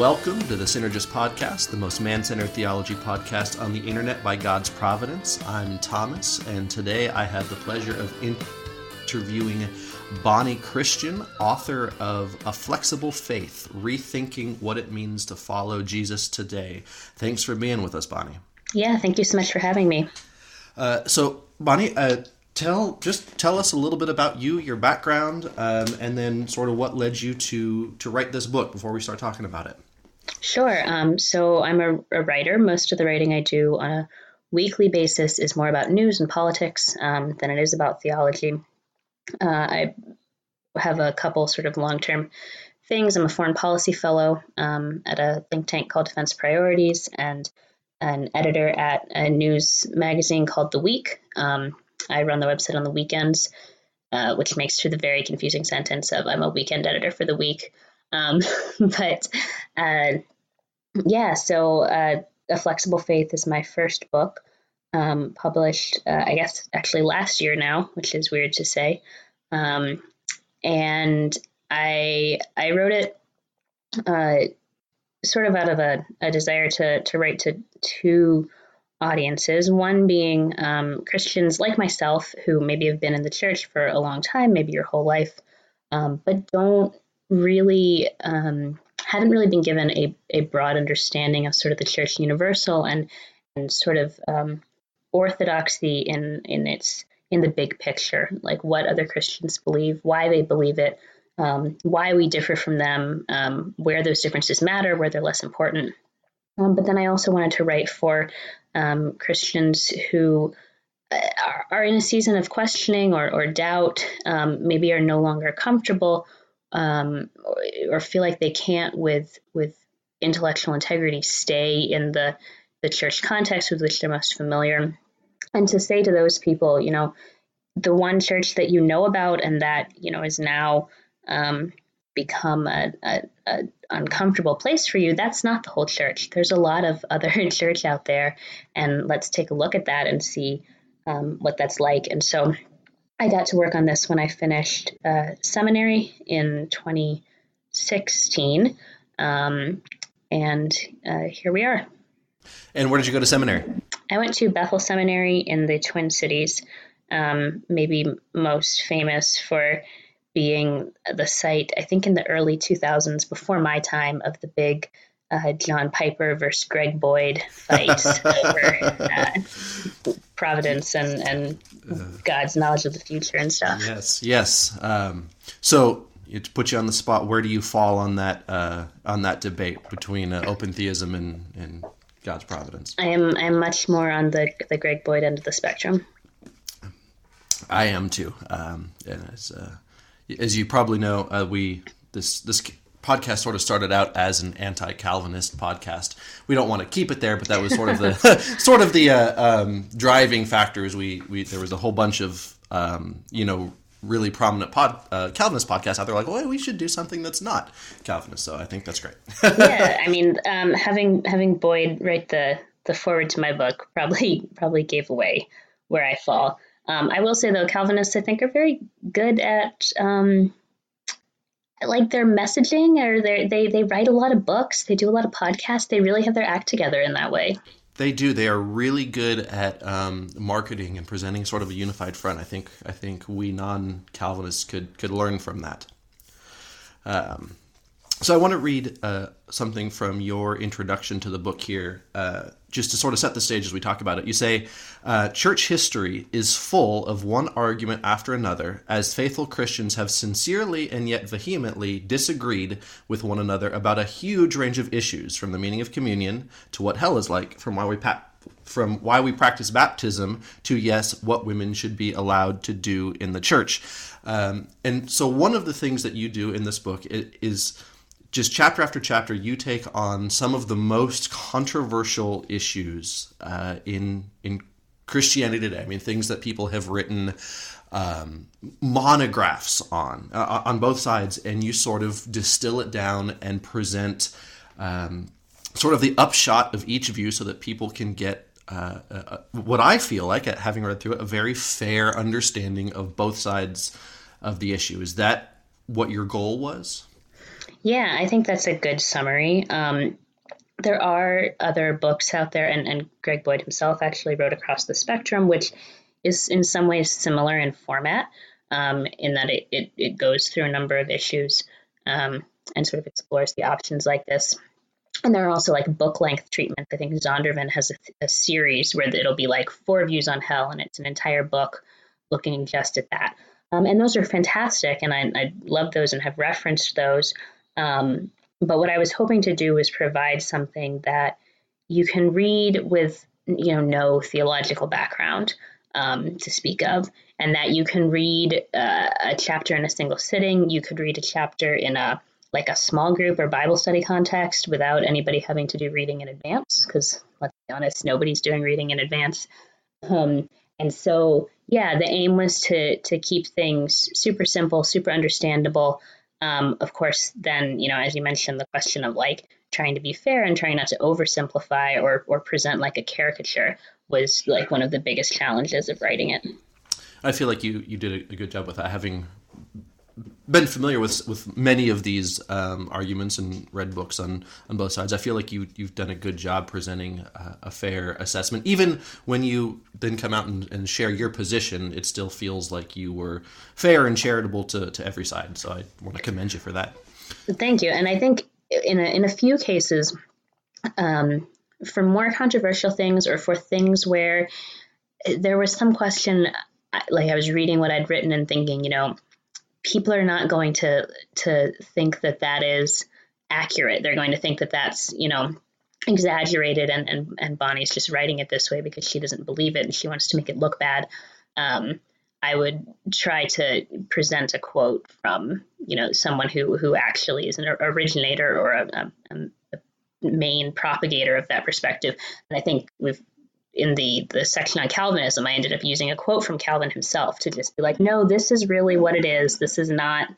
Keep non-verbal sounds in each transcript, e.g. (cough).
Welcome to the Synergist Podcast, the most man centered theology podcast on the internet by God's providence. I'm Thomas, and today I have the pleasure of interviewing Bonnie Kristian, author of A Flexible Faith Rethinking What It Means to Follow Jesus Today. Thanks for being with us, Bonnie. Yeah, thank you so much for having me. Uh, so, Bonnie, uh, tell just tell us a little bit about you, your background, um, and then sort of what led you to to write this book before we start talking about it. Sure. Um, so I'm a, a, writer. Most of the writing I do on a weekly basis is more about news and politics um, than it is about theology. Uh, I have a couple sort of long term things. I'm a foreign policy fellow um, at a think tank called Defense Priorities and an editor at a news magazine called The Week. Um, I run the website on the weekends, uh, which makes for the very confusing sentence of I'm a weekend editor for The Week. Um, (laughs) but uh, yeah, so uh, A Flexible Faith is my first book, um, published, uh, I guess, actually last year now, which is weird to say. Um, and I I wrote it uh, sort of out of a, a desire to to write to two audiences. One being um, Christians like myself who maybe have been in the church for a long time, maybe your whole life, um, but don't really um, haven't really been given a, a broad understanding of sort of the church universal and and sort of um, orthodoxy in in its in the big picture, like what other Christians believe, why they believe it, um, why we differ from them, um, where those differences matter, where they're less important. Um, but then I also wanted to write for um, Christians who uh, are, are, in a season of questioning or, or doubt, um, maybe are no longer comfortable um, or, feel like they can't, with with intellectual integrity, stay in the the church context with which they're most familiar, and to say to those people, you know, the one church that you know about and that you know is now um, become a, a, a, uncomfortable place for you, that's not the whole church. There's a lot of other (laughs) church out there, and let's take a look at that and see um, what that's like. And so I got to work on this when I finished uh, seminary in 2016, um, and uh, here we are. And where did you go to seminary? I went to Bethel Seminary in the Twin Cities, um, maybe most famous for being the site, I think in the early 2000s, before my time, of the big uh, John Piper versus Greg Boyd fight (laughs) over uh, providence and, and God's knowledge of the future and stuff. Yes, yes. Um, so to put you on the spot, where do you fall on that uh, on that debate between uh, open theism and, and God's providence? I am I'm much more on the the Greg Boyd end of the spectrum. I am too. Um, and it's, uh, as you probably know, uh, we this this podcast sort of started out as an anti-Calvinist podcast. We don't want to keep it there, but that was sort of the (laughs) (laughs) sort of the uh, um, driving factors. We we there was a whole bunch of um, you know really prominent pod, uh, Calvinist podcasts out there like, well, we should do something that's not Calvinist. So I think that's great. yeah, I (laughs) mean, um, having having Boyd write the the forward to my book probably probably gave away where I fall. Um, I will say though, Calvinists I think are very good at um, like their messaging, or they they they write a lot of books, they do a lot of podcasts. They really have their act together in that way. They do. They are really good at um, marketing and presenting sort of a unified front. I think I think we non Calvinists could could learn from that. Um, so I want to read uh, something from your introduction to the book here, uh, just to sort of set the stage as we talk about it. You say, uh, Church history is full of one argument after another, as faithful Christians have sincerely and yet vehemently disagreed with one another about a huge range of issues, from the meaning of communion to what hell is like, from why we pa- from why we practice baptism to yes, what women should be allowed to do in the church. Um, and so, one of the things that you do in this book is just chapter after chapter, you take on some of the most controversial issues uh, in in Christianity today. I mean, things that people have written um, monographs on uh, on both sides, and you sort of distill it down and present um, sort of the upshot of each view, so that people can get. Uh, uh, what I feel like, at having read through it, a very fair understanding of both sides of the issue. Is that what your goal was? Yeah, I think that's a good summary. Um, there are other books out there, and, and Greg Boyd himself actually wrote Across the Spectrum, which is in some ways similar in format, um, in that it, it, it, goes through a number of issues um, and sort of explores the options like this. And there are also like book length treatments. I think Zondervan has a, a series where it'll be like four views on hell, and it's an entire book looking just at that. Um, and those are fantastic, and I, I, love those and have referenced those. Um, but what I was hoping to do was provide something that you can read with you know no theological background um, to speak of, and that you can read uh, a chapter in a single sitting. You could read a chapter in a like a small group or Bible study context without anybody having to do reading in advance. Because let's be honest, nobody's doing reading in advance. Um, and so, yeah, the aim was to to keep things super simple, super understandable. Um, of course, then you know, as you mentioned, the question of like trying to be fair and trying not to oversimplify or or present like a caricature was like one of the biggest challenges of writing it. I feel like you you did a good job with that, having been familiar with with many of these um, arguments and read books on on both sides. I feel like you you've done a good job presenting a, a fair assessment. Even when you then come out and, and, share your position, it still feels like you were fair and charitable to, to every side. So I want to commend you for that. Thank you. And I think in a, in a few cases, um, for more controversial things or for things where there was some question, like I was reading what I'd written and thinking, you know people are not going to to think that that is accurate. They're going to think that that's you know exaggerated, and and and Bonnie's just writing it this way because she doesn't believe it and she wants to make it look bad. Um, I would try to present a quote from you know someone who who actually is an originator or a, a, a main propagator of that perspective. And I think we've in the the section on Calvinism, I ended up using a quote from Calvin himself to just be like, no, this is really what it is. This is not,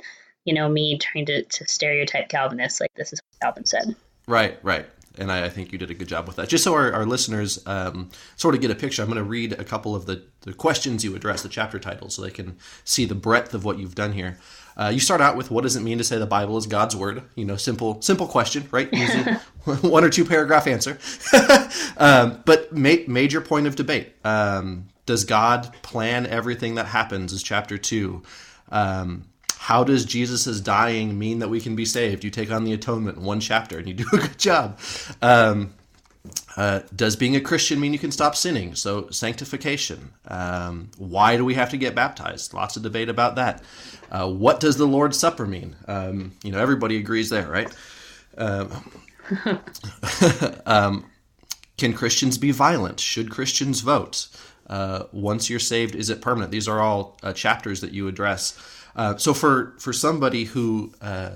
you know, me trying to, to stereotype Calvinists. Like this is what Calvin said. Right, right. And I, I think you did a good job with that. Just so our, our listeners um, sort of get a picture, I'm going to read a couple of the, the questions you address, the chapter titles, so they can see the breadth of what you've done here. Uh, you start out with what does it mean to say the Bible is God's word? You know, simple, simple question, right? (laughs) (laughs) one or two paragraph answer. (laughs) um, but ma- major point of debate. Um, does God plan everything that happens? Is chapter two. Um, how does Jesus' dying mean that we can be saved? You take on the atonement in one chapter and you do a good job. Um, uh, does being a Christian mean you can stop sinning? So, sanctification. Um, why do we have to get baptized? Lots of debate about that. Uh, what does the Lord's Supper mean? Um, you know, everybody agrees there, right? Um, (laughs) um can Christians be violent? Should Christians vote? Uh, once you're saved, is it permanent? These are all uh, chapters that you address. Uh, so, for for somebody who uh,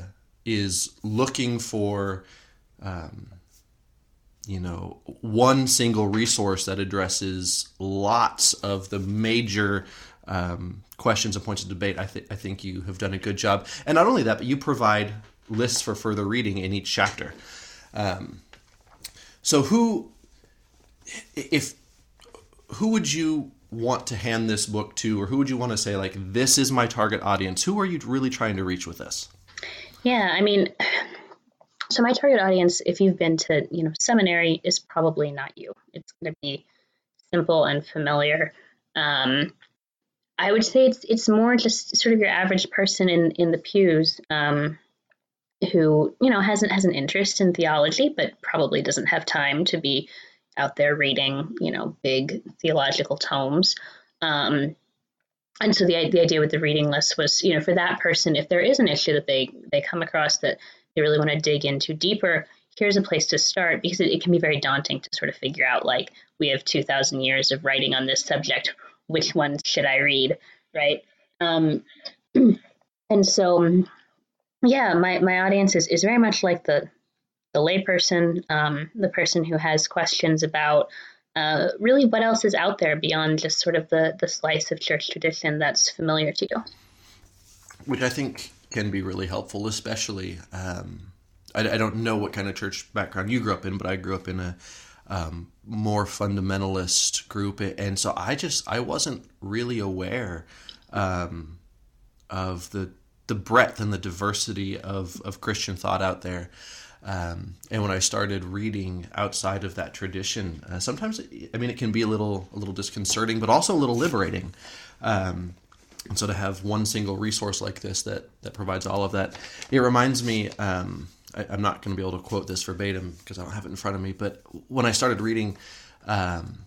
is looking for um, you know one single resource that addresses lots of the major um, questions and points of debate. I, th- I think you have done a good job, and not only that, but you provide lists for further reading in each chapter. Um, so who, if who would you want to hand this book to, or who would you want to say like this is my target audience? Who are you really trying to reach with this? Yeah, I mean, so my target audience, if you've been to you know seminary, is probably not you. It's going to be simple and familiar. Um, I would say it's it's more just sort of your average person in in the pews um, who you know hasn't has an interest in theology, but probably doesn't have time to be out there reading you know big theological tomes. Um, and so the the idea with the reading list was you know for that person, if there is an issue that they they come across that they really want to dig into deeper, here's a place to start because it, it can be very daunting to sort of figure out like we have 2,000 years of writing on this subject. Which ones should I read? Right. Um, (clears throat) and so, yeah, my, my audience is, is very much like the, the layperson, um, the person who has questions about uh, really what else is out there beyond just sort of the, the slice of church tradition that's familiar to you. Which I think can be really helpful, especially. Um, I, I, don't know what kind of church background you grew up in, but I grew up in a um, more fundamentalist group, and so I just I wasn't really aware um, of the the breadth and the diversity of of Christian thought out there. Um, and when I started reading outside of that tradition, uh, sometimes I mean it can be a little a little disconcerting, but also a little liberating. Um, and so to have one single resource like this that that provides all of that, it reminds me. Um, I, am not going to be able to quote this verbatim because I don't have it in front of me. But when I started reading um,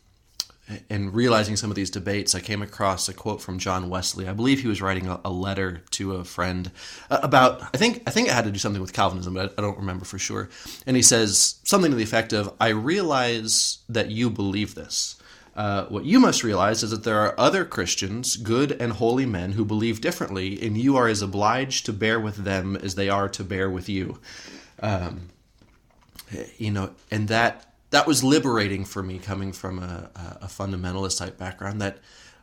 and realizing some of these debates, I came across a quote from John Wesley. I believe he was writing a, a letter to a friend uh, about. I think I think it had to do something with Calvinism, but I, I don't remember for sure. And he says something to the effect of, "I realize that you believe this." Uh, what you must realize is that there are other Christians, good and holy men, who believe differently, and you are as obliged to bear with them as they are to bear with you. Um, you know, and that that was liberating for me coming from a, a fundamentalist type background that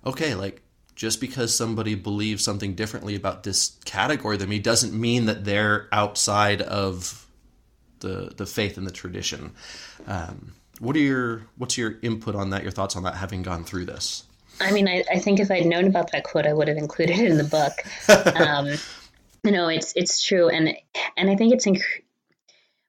okay like just because somebody believes something differently about this category than me doesn't mean that they're outside of the the faith and the tradition um, what are your what's your input on that your thoughts on that having gone through this? I mean i, I think if i'd known about that quote i would have included it in the book. (laughs) Um, you know it's it's true. And and i think it's inc-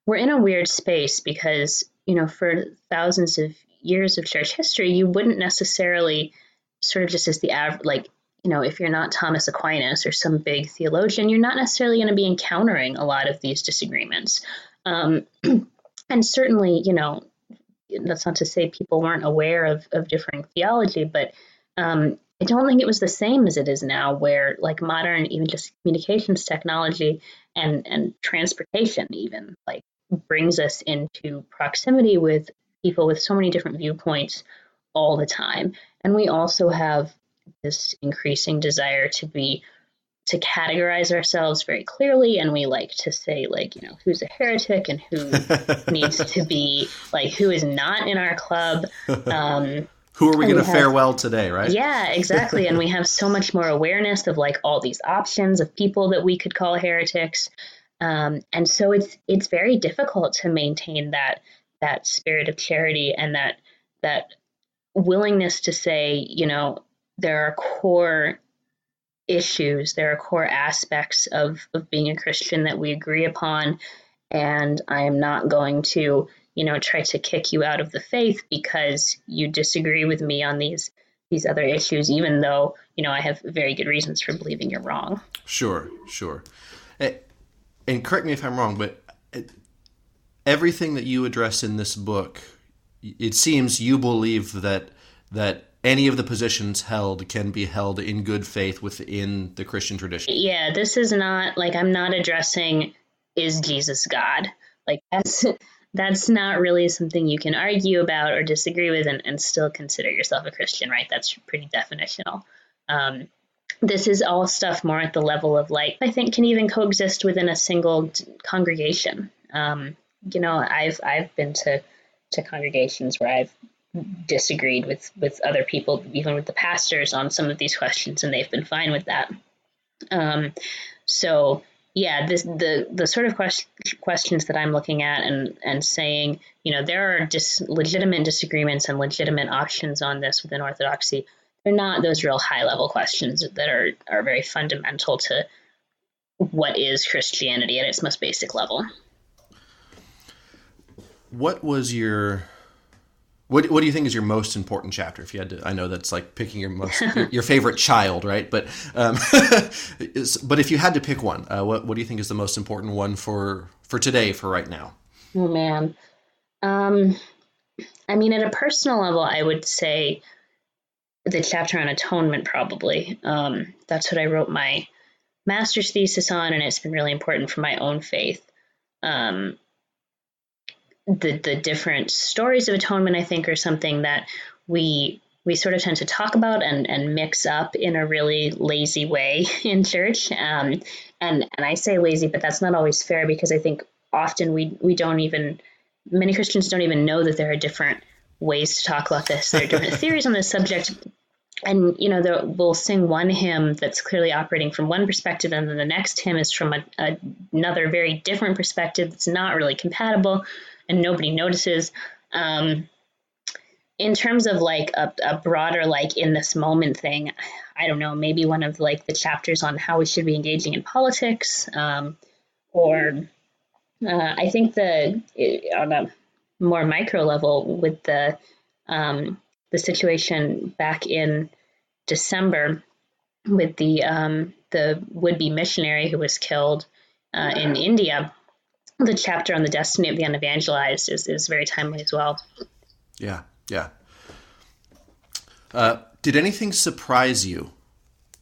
we're in a weird space because you know, for thousands of years of church history, you wouldn't necessarily sort of just as the average, like, you know, if you're not Thomas Aquinas or some big theologian, you're not necessarily going to be encountering a lot of these disagreements. Um, (clears throat) and certainly, you know, that's not to say people weren't aware of, of differing theology, but um, I don't think it was the same as it is now, where like modern, even just communications technology and and transportation, even like brings us into proximity with people with so many different viewpoints all the time. And we also have this increasing desire to be to categorize ourselves very clearly and we like to say like you know who's a heretic and who (laughs) needs to be like who is not in our club um, (laughs) who are we going to farewell today right? Yeah exactly and we (laughs) have so much more awareness of like all these options of people that we could call heretics um, and so it's it's very difficult to maintain that that spirit of charity and that that willingness to say, you know, there are core issues, there are core aspects of, of being a Christian that we agree upon, and I am not going to, you know, try to kick you out of the faith because you disagree with me on these these other issues, even though, you know, I have very good reasons for believing you're wrong. Sure, sure. And correct me if I'm wrong, but everything that you address in this book, it seems you believe that that any of the positions held can be held in good faith within the Christian tradition. Yeah, this is not like I'm not addressing is Jesus God. Like that's (laughs) that's not really something you can argue about or disagree with and, and still consider yourself a Christian, right? That's pretty definitional. Um, this is all stuff more at the level of like I think can even coexist within a single congregation. Um, you know, I've I've been to to congregations where I've disagreed with with other people, even with the pastors, on some of these questions, and they've been fine with that. Um, so yeah, this the the sort of quest- questions that I'm looking at and and saying, you know, there are dis- legitimate disagreements and legitimate options on this within Orthodoxy they're not those real high level questions that are are very fundamental to what is Christianity at its most basic level. What was your what What do you think is your most important chapter? If you had to, I know that's like picking your most your, favorite child, right? But um, (laughs) but if you had to pick one, uh, what What do you think is the most important one for for today, for right now? Oh man, um, I mean, at a personal level, I would say the chapter on atonement, probably. Um, that's what I wrote my master's thesis on, and it's been really important for my own faith. Um, the the different stories of atonement, I think, are something that we we sort of tend to talk about and, and mix up in a really lazy way (laughs) in church. Um, and and I say lazy, but that's not always fair because I think often we we don't even many Christians don't even know that there are different ways to talk about this. There are different (laughs) theories on this subject, and you know we'll sing one hymn that's clearly operating from one perspective and then the next hymn is from a, a, another very different perspective that's not really compatible and nobody notices. Um, in terms of like a, a broader like in this moment thing i don't know maybe one of like the chapters on how we should be engaging in politics um, or uh, i think the on a more micro level with the um, the situation back in december with the um, the would-be missionary who was killed uh, in india the chapter on the destiny of the unevangelized is, is very timely as well yeah yeah. Uh, did anything surprise you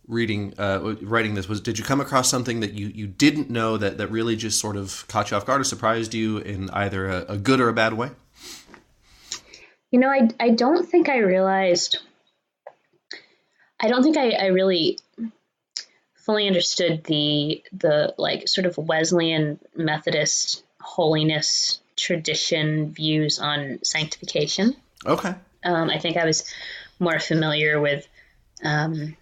reading, uh, writing this? Was did you come across something that you, you didn't know that, that really just sort of caught you off guard or surprised you in either a, a good or a bad way? You know, I, I don't think I realized. I don't think I, I really fully understood the the like sort of Wesleyan Methodist holiness tradition views on sanctification. Okay. Um, I think I was more familiar with, um,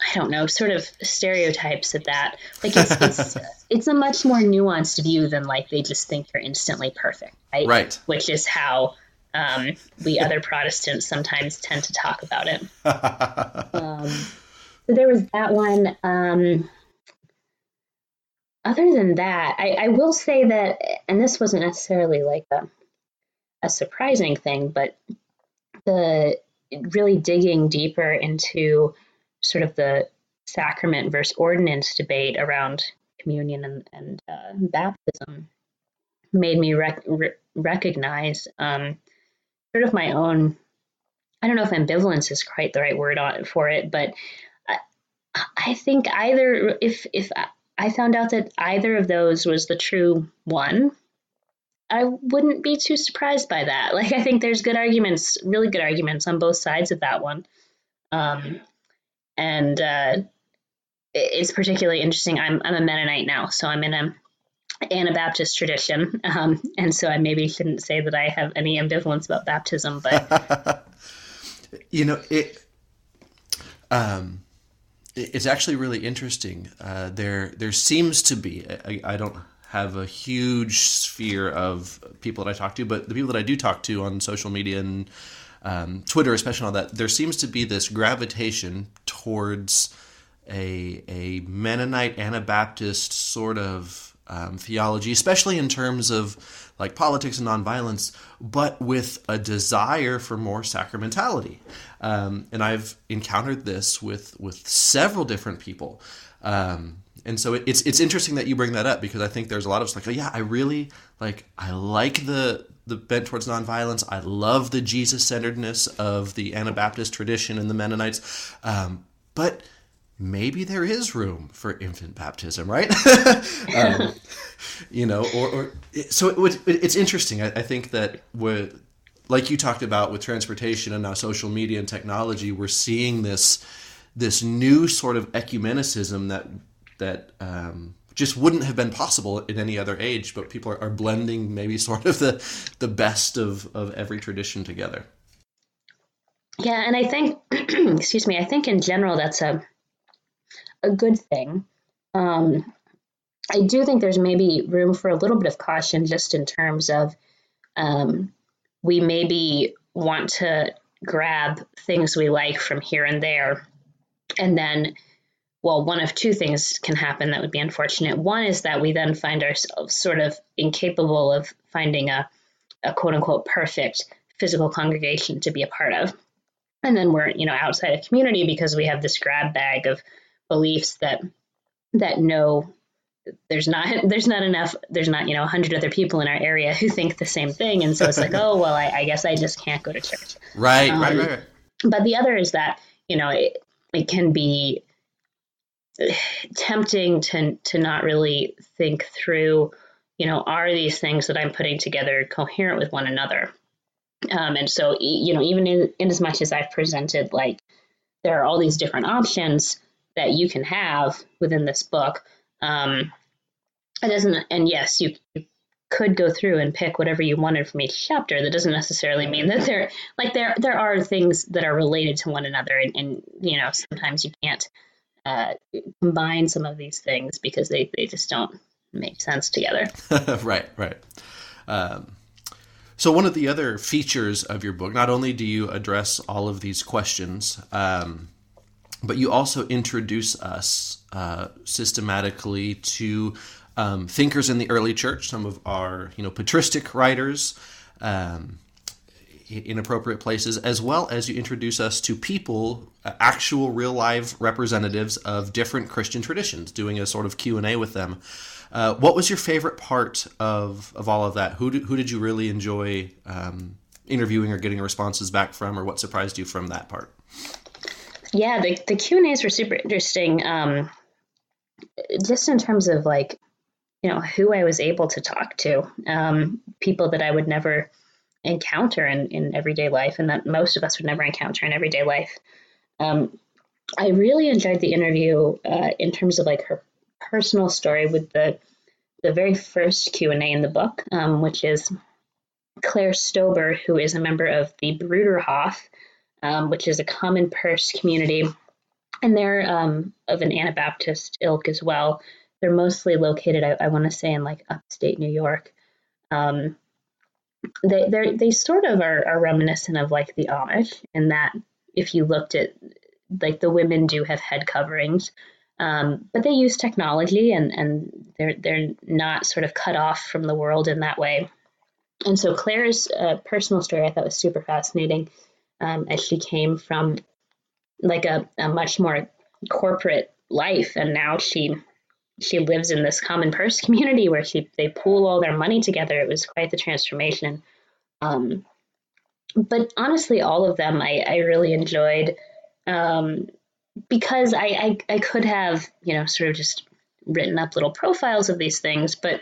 I don't know, sort of stereotypes of that. Like it's, it's, (laughs) it's a much more nuanced view than like they just think you're instantly perfect, right? Right. Which is how um, we other Protestants sometimes tend to talk about it. (laughs) so there was that one. Um, other than that, I, I, will say that, and this wasn't necessarily like a, a surprising thing, but the really digging deeper into sort of the sacrament versus ordinance debate around communion and, and uh, baptism made me rec- re- recognize um, sort of my own i don't know if ambivalence is quite the right word on, for it but I think either if if I found out that either of those was the true one I wouldn't be too surprised by that. Like, I think there's good arguments, really good arguments on both sides of that one. Um, and uh, it's particularly interesting. I'm, I'm a Mennonite now, so I'm in a Anabaptist tradition. Um, and so I maybe shouldn't say that I have any ambivalence about baptism, but. (laughs) you know, it. Um, it's actually really interesting. Uh, there, there seems to be. I, I don't have a huge sphere of people that I talk to, but the people that I do talk to on social media and um, Twitter, especially on that, there seems to be this gravitation towards a a Mennonite Anabaptist sort of um, theology, especially in terms of like politics and nonviolence, but with a desire for more sacramentality. Um, and I've encountered this with with several different people. Um, and so it's it's interesting that you bring that up because I think there's a lot of like, oh yeah, I really like I like the the bent towards nonviolence. I love the Jesus centeredness of the Anabaptist tradition and the Mennonites, um, but maybe there is room for infant baptism, right? (laughs) um, you know, or, or so it, it, it's interesting. I, I think that with like you talked about with transportation and now social media and technology, we're seeing this this new sort of ecumenicism that that um, just wouldn't have been possible in any other age. But people are, are blending maybe (laughs) sort of the the best of of every tradition together. Yeah, and I think, (clears throat) excuse me, I think in general that's a a good thing. Um, I do think there's maybe room for a little bit of caution just in terms of um, we maybe want to grab things we like from here and there and then well, one of two things can happen that would be unfortunate. One is that we then find ourselves sort of incapable of finding a, a quote unquote perfect physical congregation to be a part of. And then we're, you know, outside of community because we have this grab bag of beliefs that that know there's not (laughs) there's not enough there's not you know 100 other people in our area who think the same thing. And so it's like (laughs) oh well I, I guess i just can't go to church. Right, um, right right but the other is that you know it, it can be (sighs) tempting to to not really think through you know are these things that i'm putting together coherent with one another? Um, and so you know even in, in as much as i've presented like there are all these different options that you can have within this book um, it doesn't and yes you, could go through and pick whatever you wanted from each chapter that doesn't necessarily mean that there like there there are things that are related to one another and, and you know sometimes you can't uh, combine some of these things because they, they just don't make sense together. (laughs) right, right. Um, So, one of the other features of your book, not only do you address all of these questions, um, but you also introduce us uh, systematically to um, thinkers in the early church, some of our you know patristic writers. Um, in appropriate places, as well as you introduce us to people, uh, actual real live representatives of different Christian traditions, doing a sort of Q and A with them. Uh, what was your favorite part of of all of that? Who did, who did you really enjoy um, interviewing or getting responses back from, or what surprised you from that part? Yeah, the the Q and A's were super interesting. Um, just in terms of like, you know, who I was able to talk to, um, people that I would never encounter in, in everyday life and that most of us would never encounter in everyday life. Um, I really enjoyed the interview uh, in terms of like her personal story with the the very first Q and A in the book, um, which is Claire Stober, who is a member of the Bruderhof, um, which is a common purse community, and they're um, of an Anabaptist ilk as well. They're mostly located, I, I want to say, in like upstate New York. Um, they they sort of are, are reminiscent of like the Amish in that if you looked at like the women do have head coverings, um, but they use technology and and they're they're not sort of cut off from the world in that way. And so Claire's uh, personal story I thought was super fascinating, um, as she came from like a, a much more corporate life, and now she she lives in this common purse community (laughs) where she they pool all their money together. It was quite the transformation. Um, but honestly, all of them I, I really enjoyed um, because I, I I could have you know sort of just written up little profiles of these things, but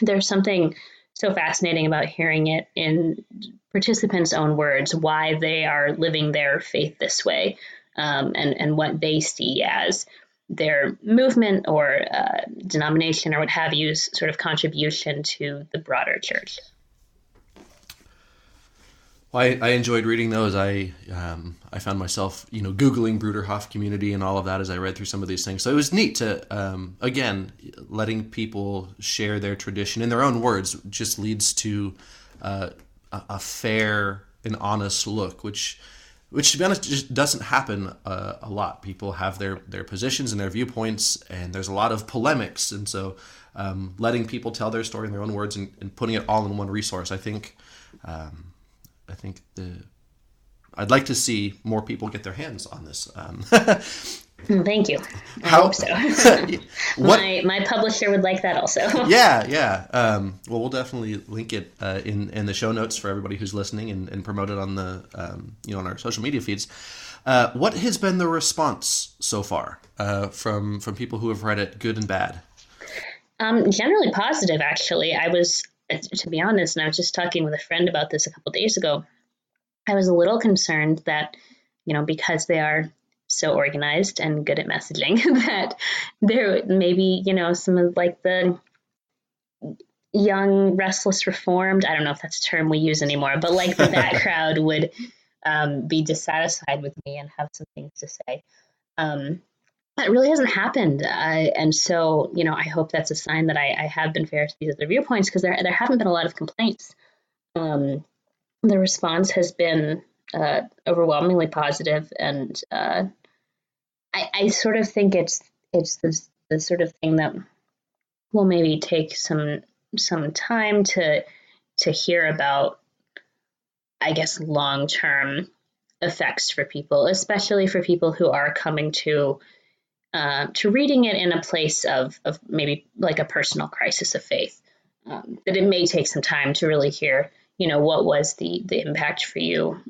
there's something so fascinating about hearing it in participants' own words why they are living their faith this way um, and and what they see as their movement or uh, denomination or what have you's sort of contribution to the broader church. I, I enjoyed reading those. I um, I found myself, you know, googling Bruderhof community and all of that as I read through some of these things. So it was neat to, um, again, letting people share their tradition in their own words. Just leads to uh, a, a fair and honest look, which which to be honest just doesn't happen uh, a lot. People have their their positions and their viewpoints, and there's a lot of polemics, and so um, letting people tell their story in their own words and, and putting it all in one resource, I think, um, I think the I'd like to see more people get their hands on this. Um, thank you. I How, hope so. (laughs) my my publisher would like that also. (laughs) yeah, yeah. Um, well, we'll definitely link it uh, in in the show notes for everybody who's listening and, and promote it on the um, you know on our social media feeds. Uh, what has been the response so far uh, from from people who have read it, good and bad? Um, generally positive, actually. I was, to be honest, and I was just talking with a friend about this a couple days ago. I was a little concerned that, you know, because they are so organized and good at messaging (laughs) that there maybe you know some of like the young restless reformed i don't know if that's a term we use anymore but like that, that (laughs) crowd would um, be dissatisfied with me and have some things to say um, that really hasn't happened uh, and so you know i hope that's a sign that i, I have been fair to these other viewpoints because there, there haven't been a lot of complaints um, the response has been uh, overwhelmingly positive, and uh, I, I, sort of think it's it's the, the sort of thing that will maybe take some some time to to hear about. I guess long term effects for people, especially for people who are coming to uh, to reading it in a place of of maybe like a personal crisis of faith. Um, that it may take some time to really hear, you know, what was the the impact for you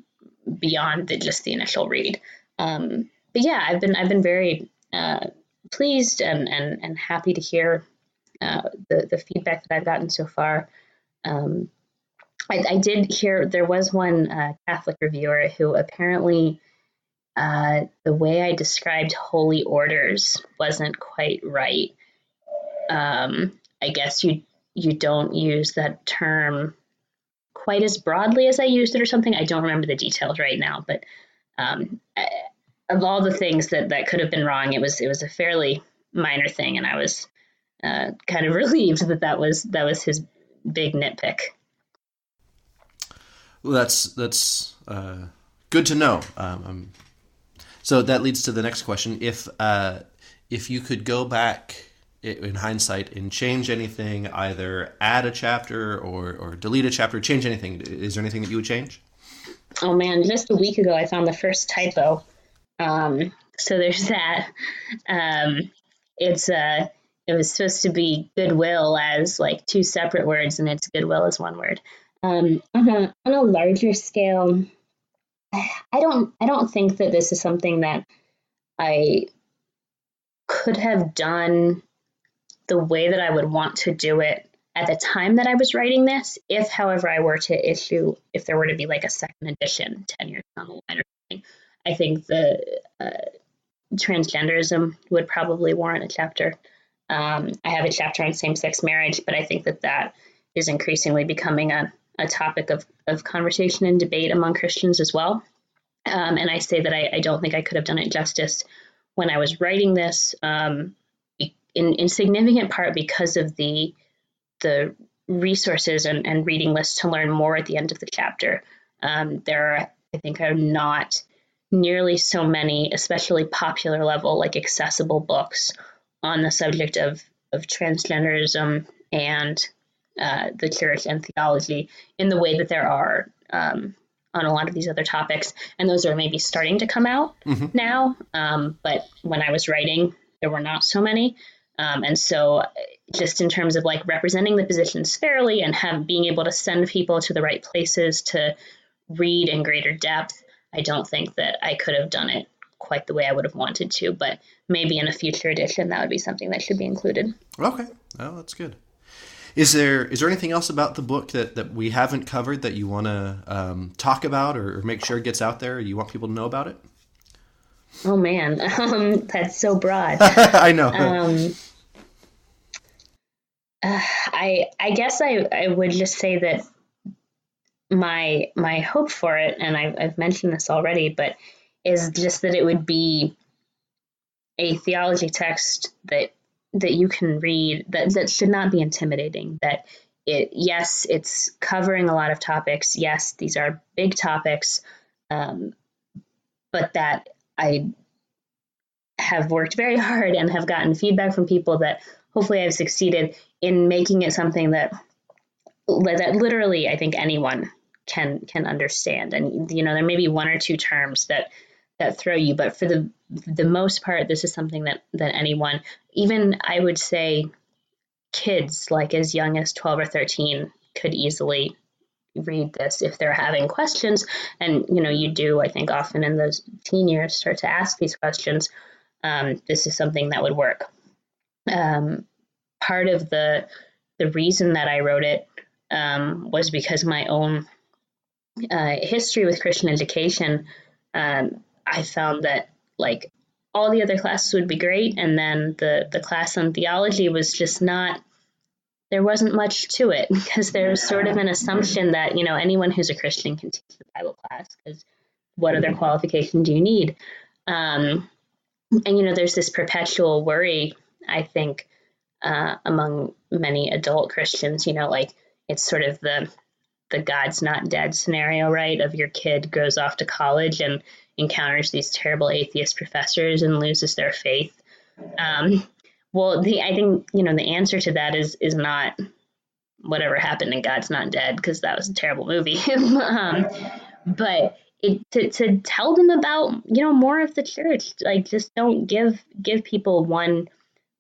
beyond the, just the initial read. Um, but yeah, I've been I've been very uh, pleased and, and and happy to hear uh, the the feedback that I've gotten so far. Um, I, I, did hear there was one uh, Catholic reviewer who apparently uh, the way I described holy orders wasn't quite right. Um, I guess you you don't use that term quite as broadly as I used it or something. I don't remember the details right now, but um, of all the things that that could have been wrong, it was it was a fairly minor thing, and I was uh, kind of (laughs) relieved that that was that was his big nitpick. Well, that's that's uh, good to know. Um, um, so that leads to the next question: if uh, if you could go back in hindsight and change anything, either add a chapter or or delete a chapter, change anything, is there anything that you would change? Oh man, just a week ago I found the first typo. Um, so there's (laughs) that. Um, it's uh, it was supposed to be goodwill as like two separate words, and it's goodwill as one word. Um, on a on a larger scale, I don't I don't think that this is something that I could have done the way that I would want to do it at the time that I was writing this. If, however, I were to issue, if there were to be like a second edition 10 years down the line or something, I think the uh, transgenderism would probably warrant a chapter. Um, I have a chapter on same sex marriage, but I think that that is increasingly becoming a, a topic of, of conversation and debate among Christians as well. Um, and I say that I, I, don't think I could have done it justice when I was writing this, um, in, in significant part because of the the resources and, and reading lists to learn more at the end of the chapter. Um, there, are, I think, are not nearly so many, especially popular level, like accessible books on the subject of, of transgenderism and uh, the church and theology in the way that there are um, on a lot of these other topics. And those are maybe starting to come out mm-hmm. now. Um, but when I was writing, there were not so many. Um, and so, just in terms of like representing the positions fairly and have being able to send people to the right places to read in greater depth, I don't think that I could have done it quite the way I would have wanted to. But maybe in a future edition, that would be something that should be included. Okay, well, that's good. Is there is there anything else about the book that, that we haven't covered that you want to um, talk about or, or, make sure it gets out there? You want people to know about it? Oh man, (laughs) um, that's so broad. (laughs) I know. Um, uh, I I guess I, I would just say that my my hope for it, and I've, I've mentioned this already, but is just that it would be a theology text that that you can read that that should not be intimidating. That it yes, it's covering a lot of topics. Yes, these are big topics, um, but that I have worked very (laughs) hard and have gotten feedback from people that hopefully I've succeeded in making it something that that literally I think anyone can can understand. And you know, there may be one or two terms that that throw you, but for the the most part, this is something that that anyone, even I would say, kids like as young as twelve or thirteen, could easily read this if they're having questions. And you know, you do I think often in those teen years start to ask these questions. Um, this is something that would work. Um, part of the the reason that I wrote it um, was because my own uh, history with Christian education. Um, I found that like all the other classes would be great, and then the the class on theology was just not. There wasn't much to it (laughs) because there's sort of an assumption that you know anyone who's a Christian can teach the Bible class because what other qualification do you need? Um, and you know, there's this perpetual worry. I think uh, among many adult Christians. You know, like it's sort of the the God's not dead scenario, right? Of your kid goes off to college and encounters these terrible atheist professors and loses their faith. Um, well, the I think you know the answer to that is is not whatever happened in God's Not Dead because that was a terrible movie. (laughs) um, but it, to to tell them about you know more of the church, like just don't give give people one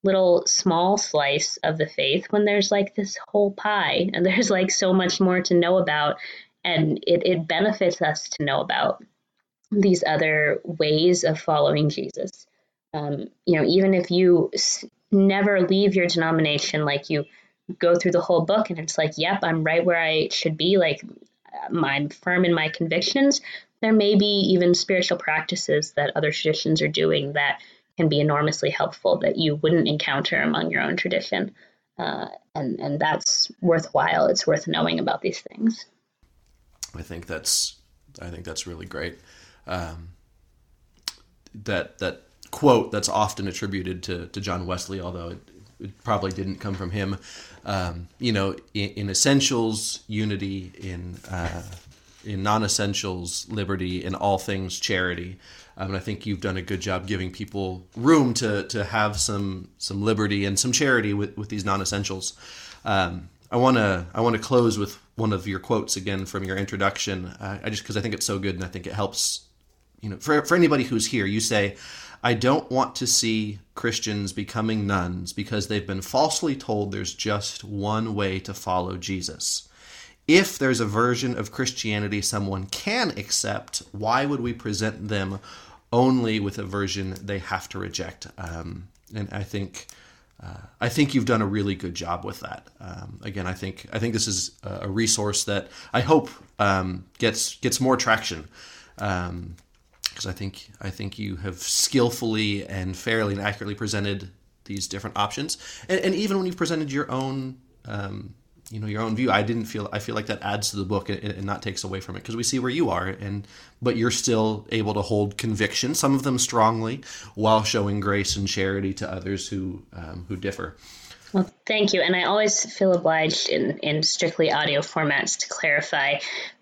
little small slice of the faith when there's like this whole pie and there's like so much more to know about and it, it benefits us to know about these other ways of following jesus um, you know even if you s- never leave your denomination like you go through the whole book and it's like yep i'm right where i should be like i'm firm in my convictions there may be even spiritual practices that other traditions are doing that can be enormously helpful that you wouldn't encounter among your own tradition. Uh, and and that's worthwhile. It's worth knowing about these things. I think that's I think that's really great. Um, that that quote that's often attributed to, to John Wesley, although it, it probably didn't come from him. Um, you know, in, in, essentials, unity; in uh, in non-essentials liberty, in all things charity. Um, and I think you've done a good job giving people room to to have some some liberty and some charity with, with these non-essentials. Um, I want to I want to close with one of your quotes again from your introduction. Uh, I just because I think it's so good and I think it helps. You know, for for anybody who's here, you say, "I don't want to see Christians becoming nones because they've been falsely told there's just one way to follow Jesus." If there's a version of Christianity someone can accept, why would we present them only with a version they have to reject? Um, and I think uh, I think you've done a really good job with that. Um, again, I think I think this is a resource that I hope um, gets gets more traction because I think I think you have skillfully and fairly and accurately presented these different options, and, and even when you've presented your own um, you know your own view i didn't feel i feel like that adds to the book and, and not takes away from it because we see where you are and but you're still able to hold conviction some of them strongly while showing grace and charity to others who um, who differ well thank you and i always feel obliged in in strictly audio formats to clarify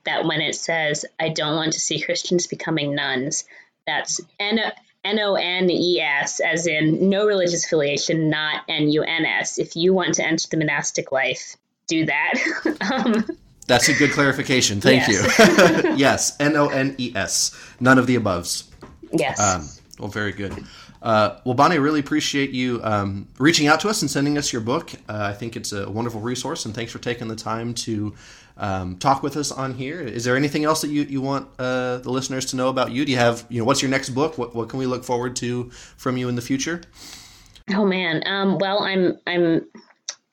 that when it says i don't want to see christians becoming nones that's N N O N E S, as in no religious affiliation, not N U N S. If you want to enter the monastic life, do that. (laughs) um, That's a good clarification. Thank yes. you. (laughs) (laughs) yes, N O N E S. None of the aboves. Yes. Um, well, very good. Uh, well, Bonnie, really appreciate you um, reaching out to us and sending us your book. Uh, I think it's a wonderful resource, and thanks for taking the time to um, talk with us on here. Is there anything else that you, you want uh, the listeners to know about you? Do you have, you know, what's your next book? What, what can we look forward to from you in the future? Oh man, um, well, I'm I'm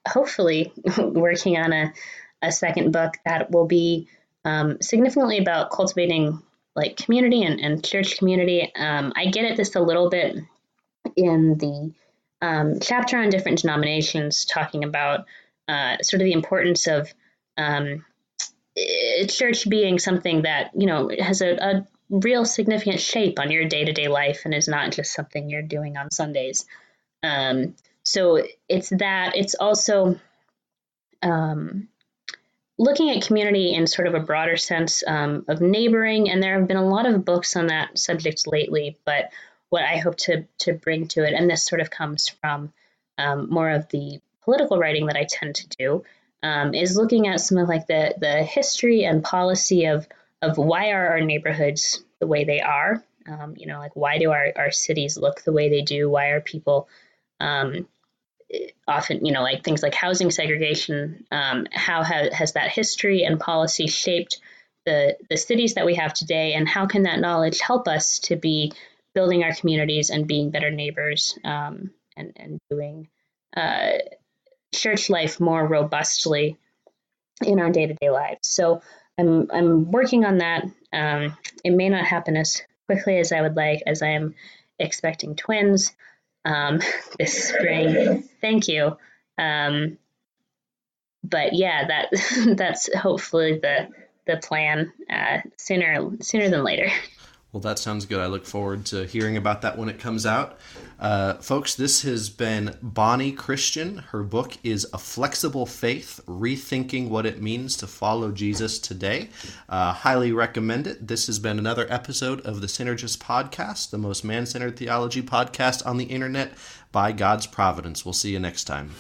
hopefully (laughs) working on a, a second book that will be um, significantly about cultivating like community and, and church community. Um, I get at this a little bit in the um, chapter on different denominations, talking about uh, sort of the importance of um, church being something that you know has a, a real significant shape on your day to day life and is not just something you're doing on Sundays. Um, so it's that. It's also um, looking at community in sort of a broader sense um, of neighboring, and there have been a lot of books on that subject lately. But what I hope to to bring to it, and this sort of comes from um, more of the political writing that I tend to do, um, is looking at some of like the the history and policy of of why are our neighborhoods the way they are. Um, you know, like why do our, our cities look the way they do? Why are people um, often, you know, like things like housing segregation, um, how ha- has that history and policy shaped the, the cities that we have today, and how can that knowledge help us to be building our communities and being better neighbors um, and, and doing uh, church life more robustly in our day to day lives? So I'm, I'm working on that. Um, it may not happen as quickly as I would like, as I am expecting twins um, (laughs) this spring. Thank you. Um, but yeah, that (laughs) that's hopefully the the plan uh, sooner sooner than later. (laughs) Well, that sounds good. I look forward to hearing about that when it comes out. Uh, folks, this has been Bonnie Kristian. Her book is A Flexible Faith Rethinking What It Means to Follow Jesus Today. Uh, highly recommend it. This has been another episode of the Synergist Podcast, the most man centered theology podcast on the internet by God's providence. We'll see you next time.